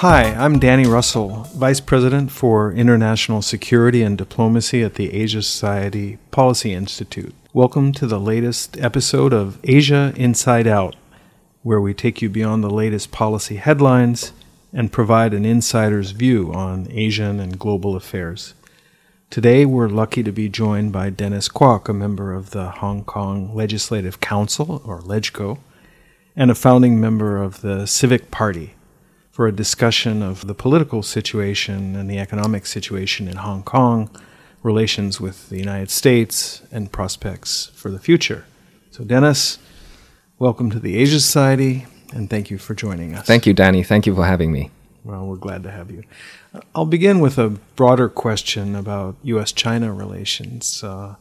Hi, I'm Danny Russel, Vice President for International Security and Diplomacy at the Asia Society Policy Institute. Welcome to the latest episode of Asia Inside Out, where we take you beyond the latest policy headlines and provide an insider's view on Asian and global affairs. Today, we're lucky to be joined by Dennis Kwok, a member of the Hong Kong Legislative Council, or LegCo, and a founding member of the Civic Party, for a discussion of the political situation and the economic situation in Hong Kong, relations with the United States, and prospects for the future. So, Dennis, welcome to the Asia Society, and thank you for joining us. Thank you, Danny. Thank you for having me. Well, we're glad to have you. I'll begin with a broader question about U.S. China relations. Uh,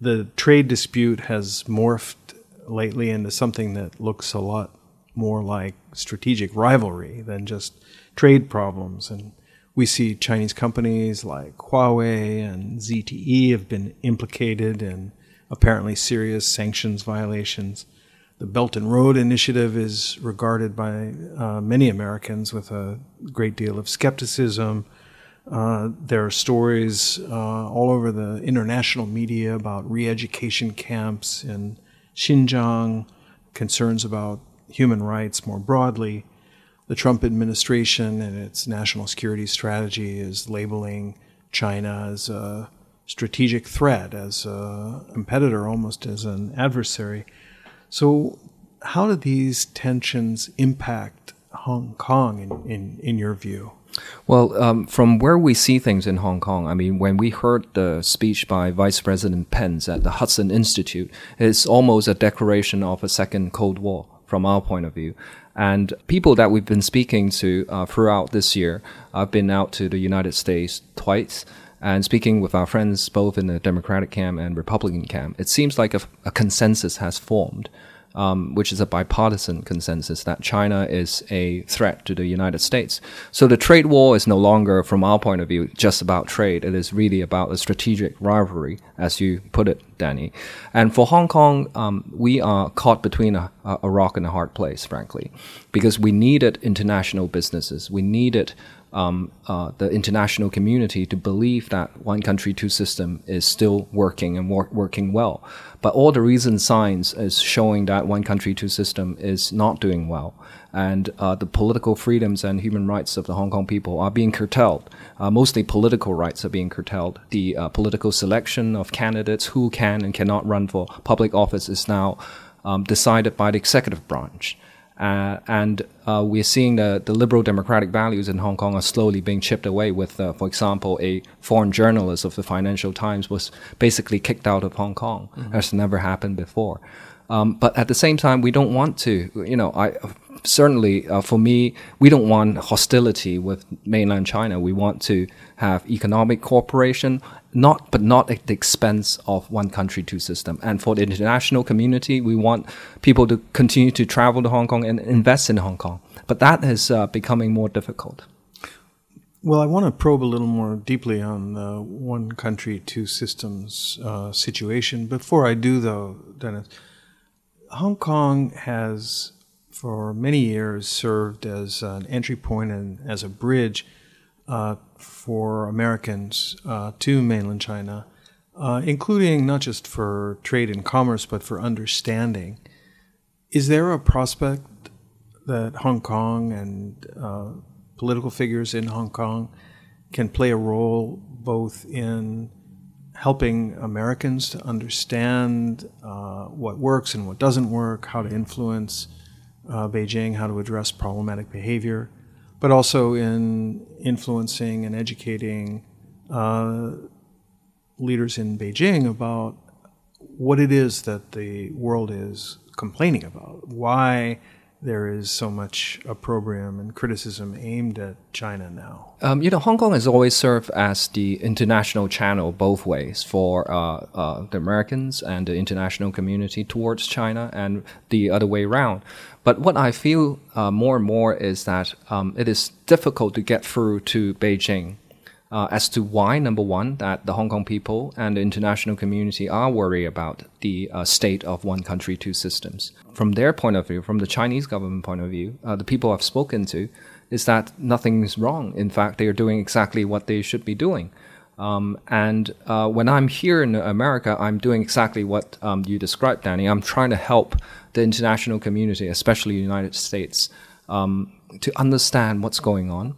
the trade dispute has morphed lately into something that looks a lot more like strategic rivalry than just trade problems. And we see Chinese companies like Huawei and ZTE have been implicated in apparently serious sanctions violations. The Belt and Road Initiative is regarded by uh, many Americans with a great deal of skepticism. Uh, there are stories uh, all over the international media about re education camps in Xinjiang, concerns about human rights more broadly. The Trump administration and its national security strategy is labeling China as a strategic threat, as a competitor, almost as an adversary. So, how do these tensions impact Hong Kong in, in, in your view? Well, um, from where we see things in Hong Kong, I mean, when we heard the speech by Vice President Pence at the Hudson Institute, it's almost a declaration of a second Cold War from our point of view. And people that we've been speaking to uh, throughout this year, I've been out to the United States twice and speaking with our friends both in the Democratic camp and Republican camp, it seems like a, a consensus has formed um, which is a bipartisan consensus that China is a threat to the United States. So the trade war is no longer, from our point of view, just about trade. It is really about a strategic rivalry, as you put it, Danny. And for Hong Kong, um, we are caught between a, a rock and a hard place, frankly, because we needed international businesses. We needed um, uh, the international community to believe that one country, two system is still working and wor- working well. But all the recent signs is showing that one country, two system is not doing well. And uh, the political freedoms and human rights of the Hong Kong people are being curtailed. Uh, mostly political rights are being curtailed. The uh, political selection of candidates who can and cannot run for public office is now um, decided by the executive branch. Uh, and uh, we're seeing the, the liberal democratic values in Hong Kong are slowly being chipped away with, uh, for example, a foreign journalist of the Financial Times was basically kicked out of Hong Kong. Mm-hmm. That's never happened before. Um, but at the same time, we don't want to, you know, I, certainly uh, for me, we don't want hostility with mainland China. We want to have economic cooperation not but not at the expense of one country two system. And for the international community we want people to continue to travel to hong kong and invest in hong kong. But that is uh, becoming more difficult. Well i want to probe a little more deeply on the one country two systems uh, situation. Before i do though dennis hong kong has for many years served as an entry point and as a bridge uh, for Americans uh, to mainland China, uh, including not just for trade and commerce, but for understanding. Is there a prospect that Hong Kong and uh, political figures in Hong Kong can play a role both in helping Americans to understand uh, what works and what doesn't work, how to influence uh, Beijing, how to address problematic behavior? But also in influencing and educating uh, leaders in Beijing about what it is that the world is complaining about, why there is so much opprobrium and criticism aimed at China now? Um, you know, Hong Kong has always served as the international channel both ways for uh, uh, the Americans and the international community towards China and the other way around. But what I feel uh, more and more is that um, it is difficult to get through to Beijing uh, as to why, number one, that the Hong Kong people and the international community are worried about the uh, state of one country, two systems. From their point of view, from the Chinese government point of view, uh, the people I've spoken to, is that nothing's wrong. In fact, they are doing exactly what they should be doing. Um, and uh, when I'm here in America, I'm doing exactly what um, you described, Danny. I'm trying to help the international community, especially the United States, um, to understand what's going on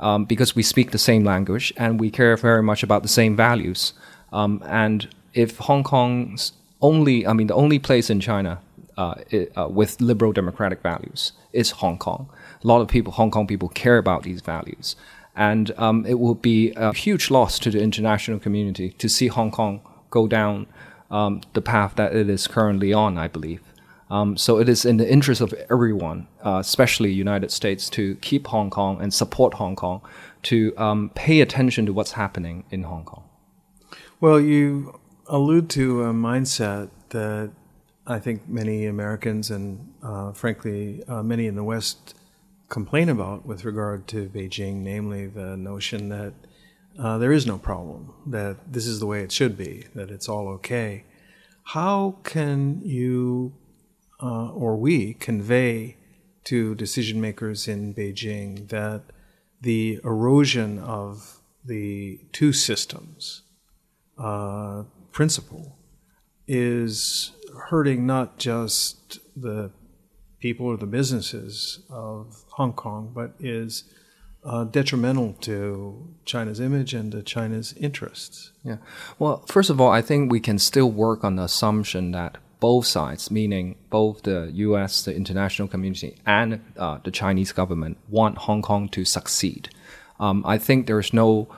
um, because we speak the same language and we care very much about the same values. Um, and if Hong Kong's only, I mean, the only place in China uh, it, uh, with liberal democratic values is Hong Kong. A lot of people, Hong Kong people, care about these values. And um, it will be a huge loss to the international community to see Hong Kong go down um, the path that it is currently on, I believe. Um, so it is in the interest of everyone, uh, especially United States, to keep Hong Kong and support Hong Kong, to um, pay attention to what's happening in Hong Kong. Well, you allude to a mindset that I think many Americans and, uh, frankly, uh, many in the West complain about with regard to Beijing, namely the notion that uh, there is no problem, that this is the way it should be, that it's all okay. How can you uh, or we convey to decision makers in Beijing that the erosion of the two systems uh, principle is hurting not just the people or the businesses of Hong Kong, but is uh, detrimental to China's image and to China's interests. Yeah. Well, first of all, I think we can still work on the assumption that both sides, meaning both the U.S., the international community, and uh, the Chinese government, want Hong Kong to succeed. Um, I think there's no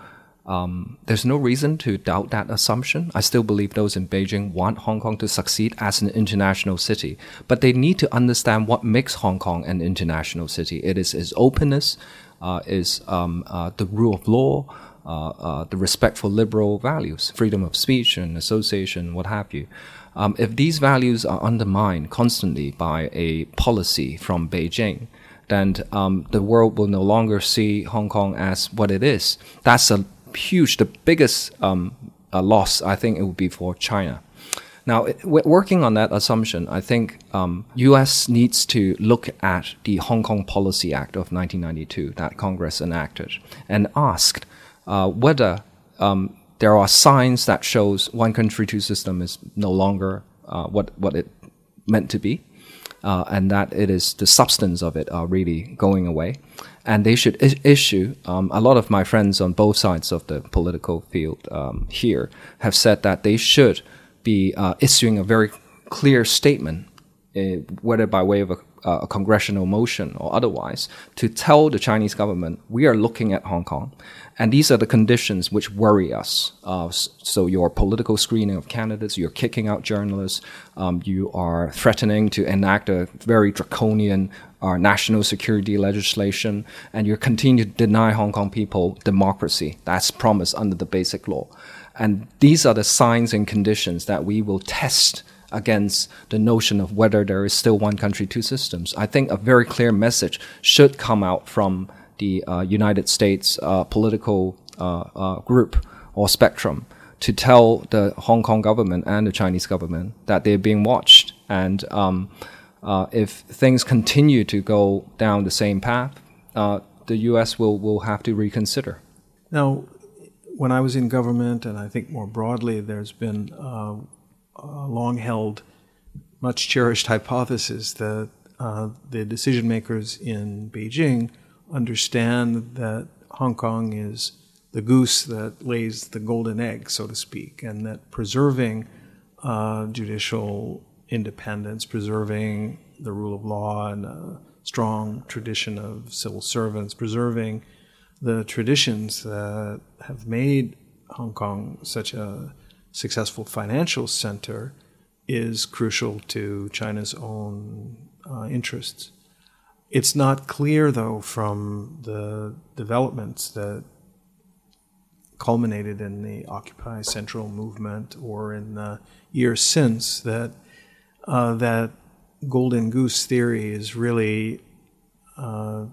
um, there's no reason to doubt that assumption. I still believe those in Beijing want Hong Kong to succeed as an international city, but they need to understand what makes Hong Kong an international city. It is its openness, uh, is um, uh, the rule of law, uh, uh the respect for liberal values, freedom of speech and association, what have you. Um, if these values are undermined constantly by a policy from Beijing, then um, the world will no longer see Hong Kong as what it is. That's a huge, the biggest um, loss I think it would be for China. Now, working on that assumption, I think um, U.S. needs to look at the Hong Kong Policy Act of 1992 that Congress enacted and asked uh, whether um, there are signs that shows one country two system is no longer uh, what what it meant to be, uh, and that it is the substance of it are really going away, and they should issue. Um, a lot of my friends on both sides of the political field um, here have said that they should be uh, issuing a very clear statement, uh, whether by way of a a congressional motion or otherwise to tell the Chinese government we are looking at Hong Kong, and these are the conditions which worry us. Uh, so your political screening of candidates, you're kicking out journalists, um, you are threatening to enact a very draconian uh, national security legislation, and you continue to deny Hong Kong people democracy that's promised under the Basic Law. And these are the signs and conditions that we will test against the notion of whether there is still one country, two systems. I think a very clear message should come out from the uh, United States uh, political uh, group or spectrum to tell the Hong Kong government and the Chinese government that they're being watched. And um, uh, if things continue to go down the same path, uh, the U.S. will, will have to reconsider. Now, when I was in government, and I think more broadly, there's been uh, long held, much cherished hypothesis that the decision makers in Beijing understand that Hong Kong is the goose that lays the golden egg, so to speak, and that preserving uh, judicial independence, preserving the rule of law and a strong tradition of civil servants, preserving the traditions that have made Hong Kong such a successful financial center is crucial to China's own uh, interests. It's not clear, though, from the developments that culminated in the Occupy Central movement or in the years since that uh, that golden goose theory is really uh,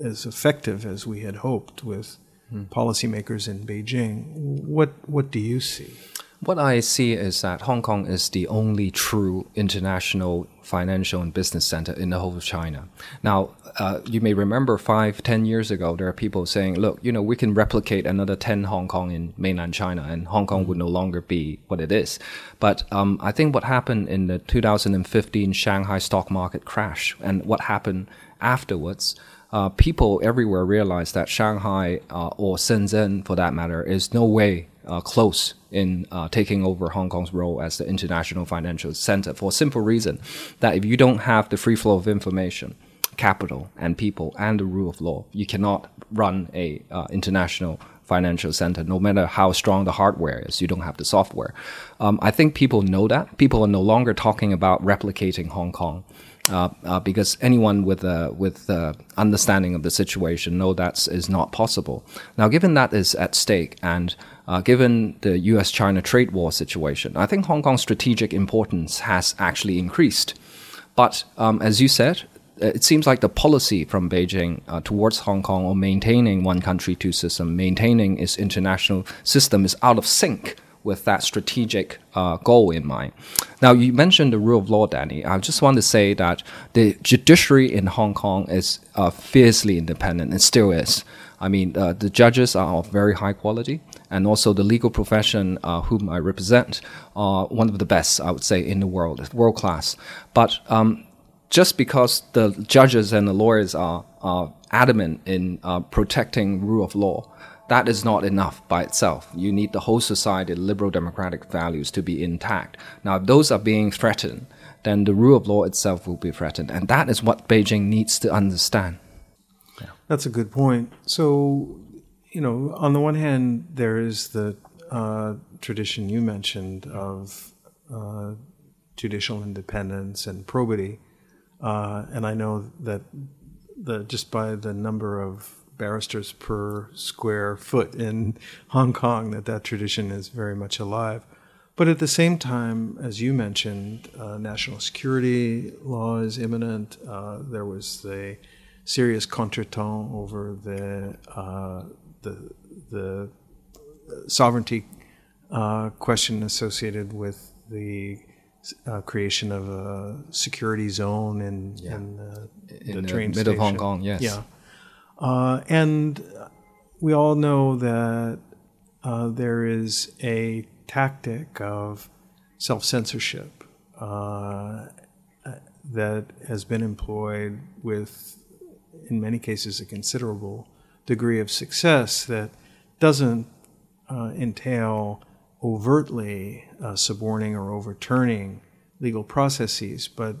as effective as we had hoped with hmm. policymakers in Beijing. What what do you see? What I see is that Hong Kong is the only true international financial and business center in the whole of China. Now, uh, you may remember five, ten years ago, there are people saying, look, you know, we can replicate another 10 Hong Kong in mainland China and Hong Kong would no longer be what it is. But um, I think what happened in the 2015 Shanghai stock market crash and what happened afterwards uh, people everywhere realized that Shanghai uh, or Shenzhen, for that matter, is no way close in uh, taking over Hong Kong's role as the international financial center for a simple reason that if you don't have the free flow of information, capital, and people, and the rule of law, you cannot run a uh, international financial center, no matter how strong the hardware is. You don't have the software. Um, I think people know that. People are no longer talking about replicating Hong Kong uh, uh, because anyone with a with a understanding of the situation know that is not possible. Now, given that is at stake, and uh, given the U.S.-China trade war situation, I think Hong Kong's strategic importance has actually increased. But um, as you said, it seems like the policy from Beijing uh, towards Hong Kong or maintaining one country, two system, maintaining its international system is out of sync with that strategic uh, goal in mind. Now, you mentioned the rule of law, Danny. I just want to say that the judiciary in Hong Kong is uh, fiercely independent and still is. I mean, uh, the judges are of very high quality, and also the legal profession, uh, whom I represent, are one of the best, I would say, in the world, world class. But um, just because the judges and the lawyers are, are adamant in uh, protecting rule of law, that is not enough by itself. You need the whole society, liberal democratic values to be intact. Now, if those are being threatened, then the rule of law itself will be threatened. And that is what Beijing needs to understand. Yeah. That's a good point. So, you know, on the one hand, there is the uh, tradition you mentioned of uh, judicial independence and probity. Uh, and I know that the just by the number of barristers per square foot in Hong Kong that that tradition is very much alive. But at the same time, as you mentioned, uh, national security law is imminent. Uh, there was the serious contretemps over the uh, the the sovereignty uh, question associated with the uh, creation of a security zone in, yeah. in, uh, in the, train middle station. of Hong Kong. Yes. Yeah. Uh, and we all know that uh, there is a tactic of self censorship uh, that has been employed with, in many cases, a considerable degree of success that doesn't uh, entail overtly uh, suborning or overturning legal processes, but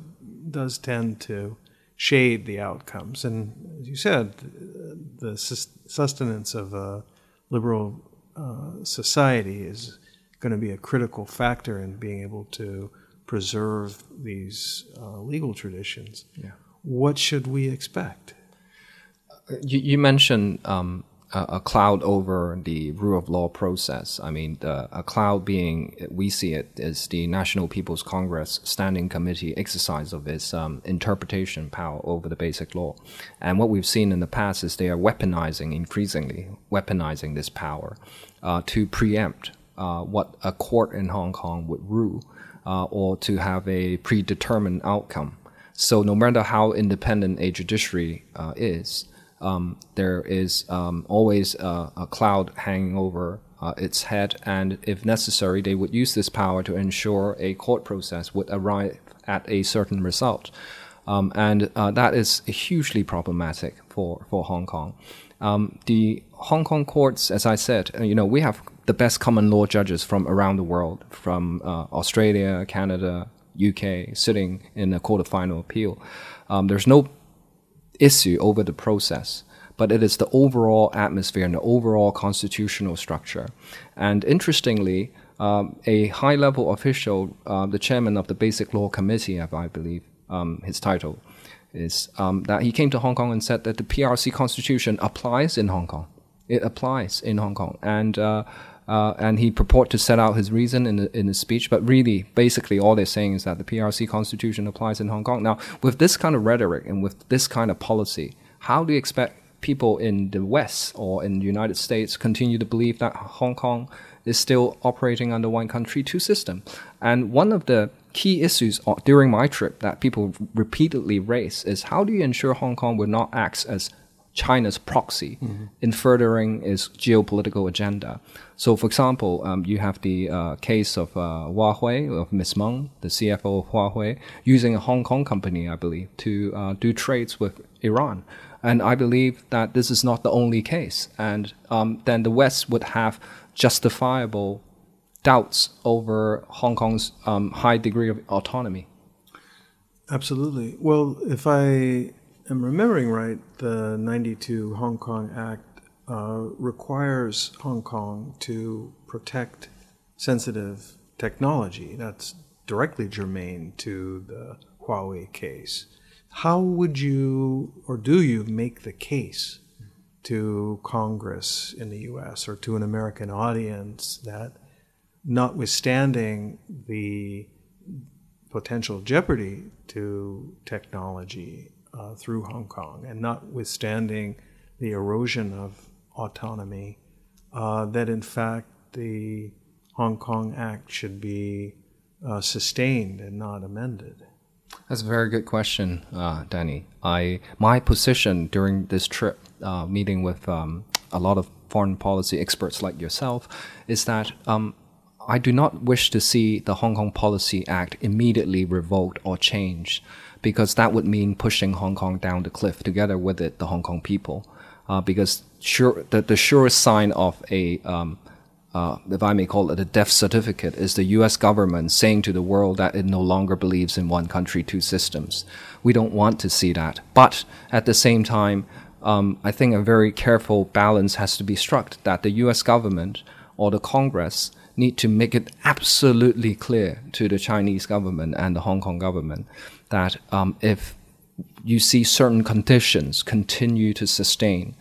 does tend to shade the outcomes. And as you said, the sustenance of a liberal uh, society is going to be a critical factor in being able to preserve these uh, legal traditions. Yeah. What should we expect? You, you mentioned um, a, cloud over the rule of law process. I mean, the, a cloud being, we see it as the National People's Congress Standing Committee exercise of its um, interpretation power over the basic law. And what we've seen in the past is they are weaponizing, increasingly weaponizing this power uh, to preempt uh, what a court in Hong Kong would rule uh, or to have a predetermined outcome. So no matter how independent a judiciary uh, is, um, there is um, always a, a, cloud hanging over uh, its head, and if necessary, they would use this power to ensure a court process would arrive at a certain result. Um, and uh, that is hugely problematic for, for Hong Kong. Um, the Hong Kong courts, as I said, uh, you know, we have the best common law judges from around the world, from uh, Australia, Canada, UK, sitting in the court of final appeal. Um, there's no issue over the process, but it is the overall atmosphere and the overall constitutional structure. And interestingly, um, a high level official, uh, the chairman of the Basic Law Committee, I believe um, his title is, um, that he came to Hong Kong and said that the PRC constitution applies in Hong Kong. It applies in Hong Kong. And uh, uh, and he purport to set out his reason in in his speech, but really, basically, all they're saying is that the PRC constitution applies in Hong Kong. Now, with this kind of rhetoric and with this kind of policy, how do you expect people in the West or in the United States continue to believe that Hong Kong is still operating under one country, two system. And one of the key issues during my trip that people repeatedly raise is how do you ensure Hong Kong will not act as China's proxy mm-hmm. in furthering its geopolitical agenda. So, for example, um, you have the uh, case of uh, Huawei, of Ms. Meng, the CFO of Huawei, using a Hong Kong company, I believe, to uh, do trades with Iran. And I believe that this is not the only case. And um, then the West would have justifiable doubts over Hong Kong's um, high degree of autonomy. Absolutely. Well, if I am remembering right, the 92 Hong Kong Act uh, requires Hong Kong to protect sensitive technology. That's directly germane to the Huawei case. How would you, or do you, make the case to Congress in the US or to an American audience that, notwithstanding the potential jeopardy to technology uh, through Hong Kong, and notwithstanding the erosion of autonomy, uh, that in fact the Hong Kong Act should be uh, sustained and not amended? That's a very good question, uh, Danny. I my position during this trip, uh, meeting with um, a lot of foreign policy experts like yourself, is that um, I do not wish to see the Hong Kong Policy Act immediately revoked or changed because that would mean pushing Hong Kong down the cliff together with it, the Hong Kong people. Uh, because sure, the, the surest sign of a, um, uh, if I may call it a death certificate, is the U.S. government saying to the world that it no longer believes in one country, two systems. We don't want to see that. But at the same time, um, I think a very careful balance has to be struck that the U.S. government or the Congress need to make it absolutely clear to the Chinese government and the Hong Kong government that um, if you see certain conditions continue to sustain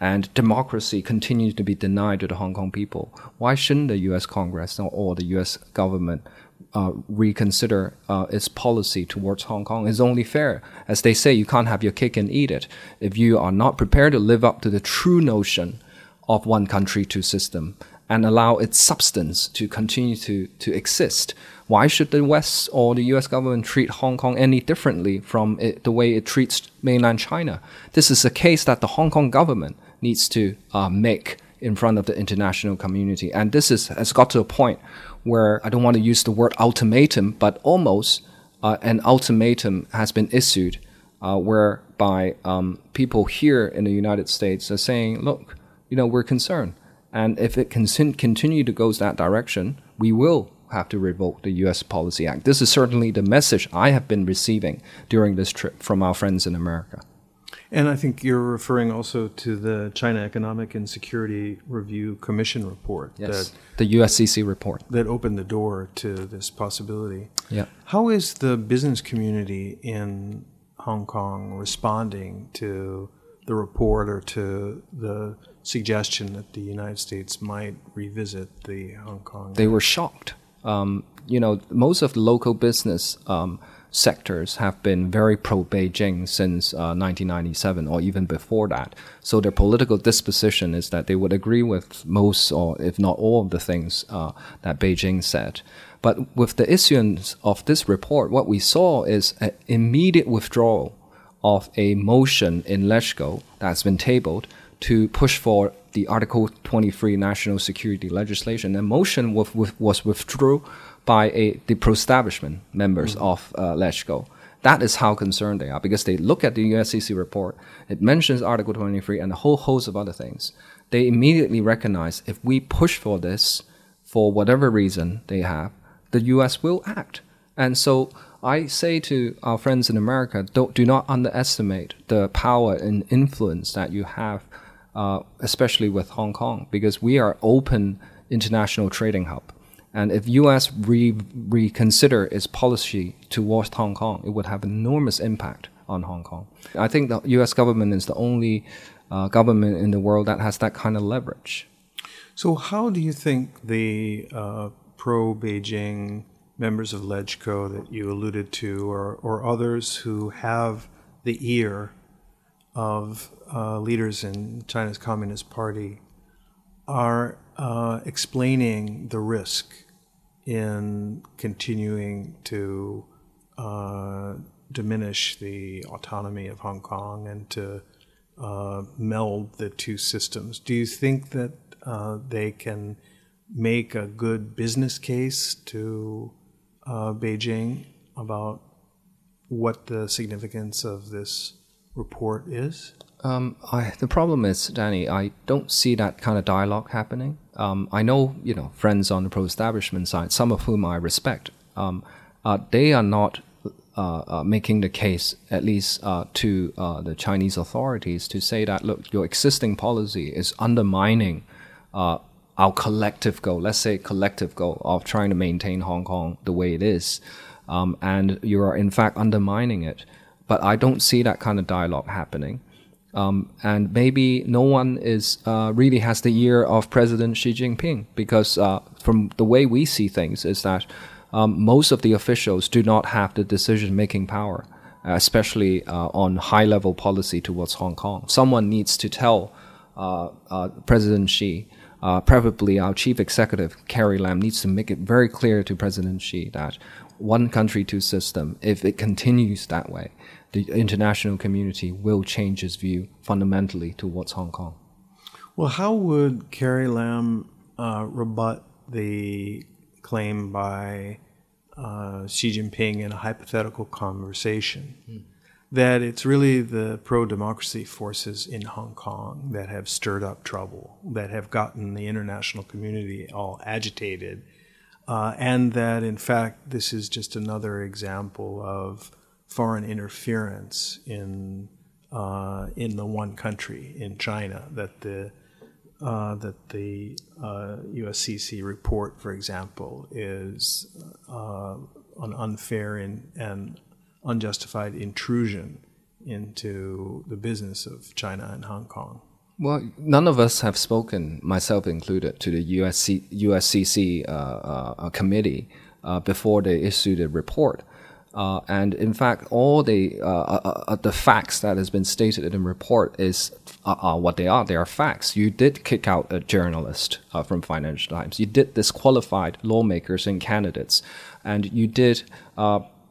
and democracy continues to be denied to the Hong Kong people, why shouldn't the U.S. Congress or the U.S. government uh, reconsider uh, its policy towards Hong Kong? It's only fair. As they say, you can't have your cake and eat it. If you are not prepared to live up to the true notion of one country, two system, and allow its substance to continue to, to exist. Why should the West or the US government treat Hong Kong any differently from it, the way it treats mainland China? This is a case that the Hong Kong government needs to uh, make in front of the international community. And this is, has got to a point where I don't want to use the word ultimatum, but almost uh, an ultimatum has been issued uh, whereby um, people here in the United States are saying, look, you know, we're concerned and if it can continue to go that direction, we will have to revoke the U.S. Policy Act. This is certainly the message I have been receiving during this trip from our friends in America. And I think you're referring also to the China Economic and Security Review Commission report. Yes, that, the USCC report. That opened the door to this possibility. Yeah. How is the business community in Hong Kong responding to the report or to the suggestion that the United States might revisit the Hong Kong. They were shocked. Um, you know, most of the local business um, sectors have been very pro Beijing since uh, 1997 or even before that. So their political disposition is that they would agree with most or if not all of the things uh, that Beijing said. But with the issuance of this report, what we saw is an immediate withdrawal of a motion in LegCo that's been tabled to push for the Article 23 national security legislation. The motion was, was withdrawn by a, the pro-establishment members mm. of uh, LegCo. That is how concerned they are because they look at the USCC report. It mentions Article 23 and a whole host of other things. They immediately recognize if we push for this for whatever reason they have, the US will act. And so I say to our friends in America, don't, do not underestimate the power and influence that you have uh, especially with Hong Kong, because we are open international trading hub. And if U.S. Re- reconsider its policy towards Hong Kong, it would have enormous impact on Hong Kong. I think the U.S. government is the only uh, government in the world that has that kind of leverage. So, how do you think the uh, pro-Beijing members of LegCo that you alluded to, or, or others who have the ear of uh, leaders in China's Communist Party are uh, explaining the risk in continuing to uh, diminish the autonomy of Hong Kong and to uh, meld the two systems. Do you think that uh, they can make a good business case to uh, Beijing about what the significance of this report is? Um, I, the problem is, Danny, I don't see that kind of dialogue happening. Um, I know, you know, friends on the pro-establishment side, some of whom I respect, um, uh, they are not uh, uh, making the case, at least uh, to uh, the Chinese authorities, to say that look, your existing policy is undermining uh, our collective goal. Let's say collective goal of trying to maintain Hong Kong the way it is, um, and you are in fact undermining it. But I don't see that kind of dialogue happening. Um, and maybe no one is uh, really has the ear of President Xi Jinping because uh, from the way we see things is that um, most of the officials do not have the decision making power, uh, especially uh, on high level policy towards Hong Kong. Someone needs to tell uh, uh, President Xi. preferably, our chief executive Carrie Lam needs to make it very clear to President Xi that one country, two system. If it continues that way, the international community will change its view fundamentally towards Hong Kong. Well, how would Carrie Lam uh, rebut the claim by uh, Xi Jinping in a hypothetical conversation mm. that it's really the pro democracy forces in Hong Kong that have stirred up trouble, that have gotten the international community all agitated, uh, and that in fact this is just another example of foreign interference in uh, in the one country in China that the uh, that the uh, USCC report, for example, is uh, an unfair and, and unjustified intrusion into the business of China and Hong Kong. Well, none of us have spoken, myself included, to the USC, USCC uh, uh, committee before they issued a report. Uh, and in fact, all the uh, uh, uh, the facts that has been stated in the report is uh, what they are. They are facts. You did kick out a journalist uh, from Financial Times. You did disqualified lawmakers and candidates, and you did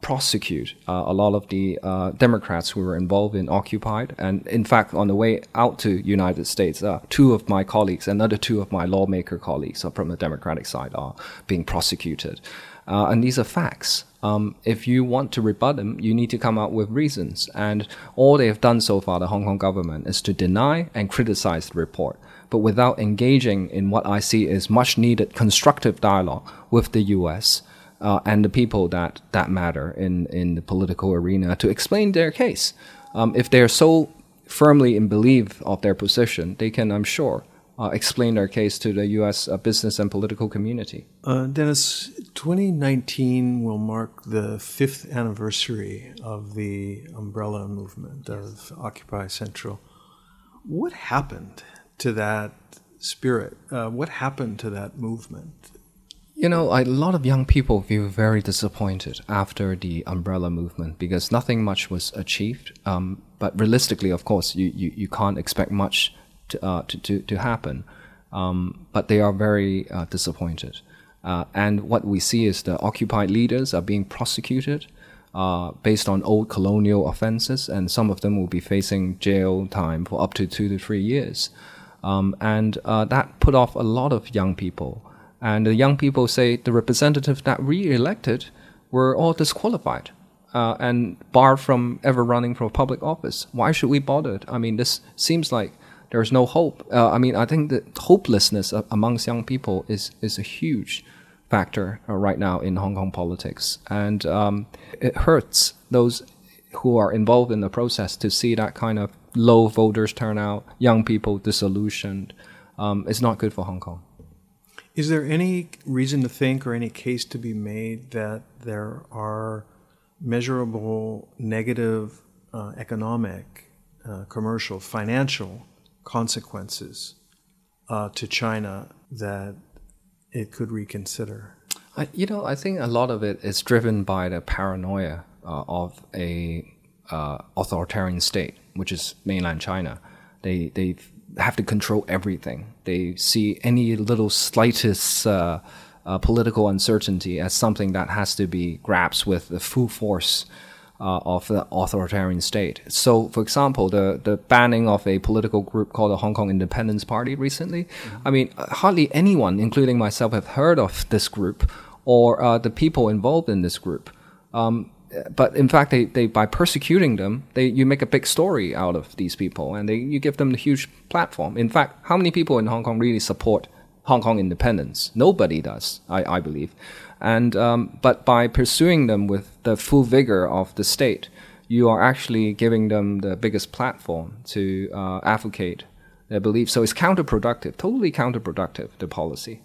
prosecute a lot of the Democrats who were involved in Occupied. And in fact, on the way out to United States, two of my colleagues, another two of my lawmaker colleagues from the Democratic side, are being prosecuted. and these are facts. Um, if you want to rebut them, you need to come up with reasons. And all they have done so far, the Hong Kong government, is to deny and criticize the report, but without engaging in what I see as much needed constructive dialogue with the US uh, and the people that, that matter in, in the political arena to explain their case. Um, if they're so firmly in belief of their position, they can, I'm sure, uh, explain their case to the U.S. Uh, business and political community. Uh, Dennis, 2019 will mark the fifth anniversary of the umbrella movement of Occupy Central. What happened to that spirit? Uh, what happened to that movement? You know, a lot of young people feel very disappointed after the umbrella movement because nothing much was achieved. Um, but realistically, of course, you, you, you can't expect much to, uh, to, to, to, happen. Um, but they are very uh, disappointed. Uh, and what we see is the occupied leaders are being prosecuted uh, based on old colonial offenses, and some of them will be facing jail time for up to two to three years. Um, and uh, that put off a lot of young people. And the young people say the representatives that we elected were all disqualified. Uh, and barred from ever running for public office. Why should we bother? I mean, this seems like there's no hope. Uh, I mean, I think that hopelessness amongst young people is is a huge factor uh, right now in Hong Kong politics, and um, it hurts those who are involved in the process to see that kind of low voters turnout, young people disillusioned. Um, it's not good for Hong Kong. Is there any reason to think or any case to be made that there are measurable negative uh, economic, uh, commercial, financial consequences uh, to China that it could reconsider? I, you know, I think a lot of it is driven by the paranoia uh, of a uh, authoritarian state, which is mainland China. They they have to control everything. They see any little slightest uh, uh, political uncertainty as something that has to be grasped with the full force uh, of the authoritarian state. So, for example, the, the banning of a political group called the Hong Kong Independence Party recently, mm-hmm. I mean, hardly anyone, including myself, have heard of this group or uh, the people involved in this group. Um, but in fact, they, they by persecuting them, they you make a big story out of these people, and they you give them a huge platform. In fact, how many people in Hong Kong really support Hong Kong independence? Nobody does, I, I believe. And um, but by pursuing them with the full vigor of the state, you are actually giving them the biggest platform to uh, advocate their beliefs. So it's counterproductive, totally counterproductive, the policy.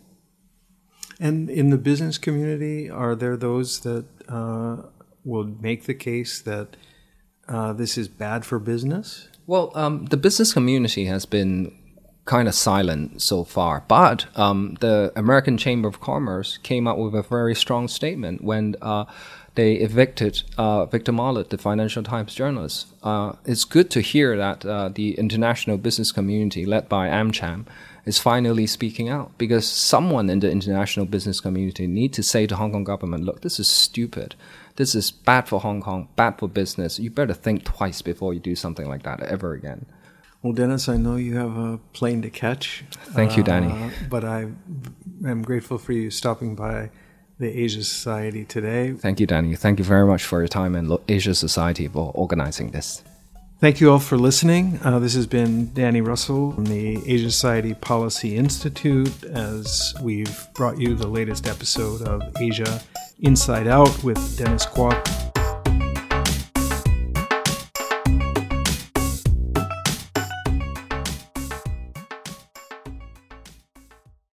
And in the business community, are there those that uh, will make the case that uh, this is bad for business? Well, um, the business community has been kind of silent so far. But um, the American Chamber of Commerce came out with a very strong statement when uh, they evicted uh, Victor Mallet, the Financial Times journalist. Uh, it's good to hear that uh, the international business community, led by AmCham, is finally speaking out because someone in the international business community need to say to Hong Kong government, look, this is stupid. This is bad for Hong Kong, bad for business. You better think twice before you do something like that ever again. Well, Dennis, I know you have a plane to catch. Thank you, Danny. Uh, but I am grateful for you stopping by the Asia Society today. Thank you, Danny. Thank you very much for your time and Asia Society for organizing this. Thank you all for listening. Uh, this has been Danny Russel from the Asia Society Policy Institute as we've brought you the latest episode of Asia Inside Out with Dennis Kwok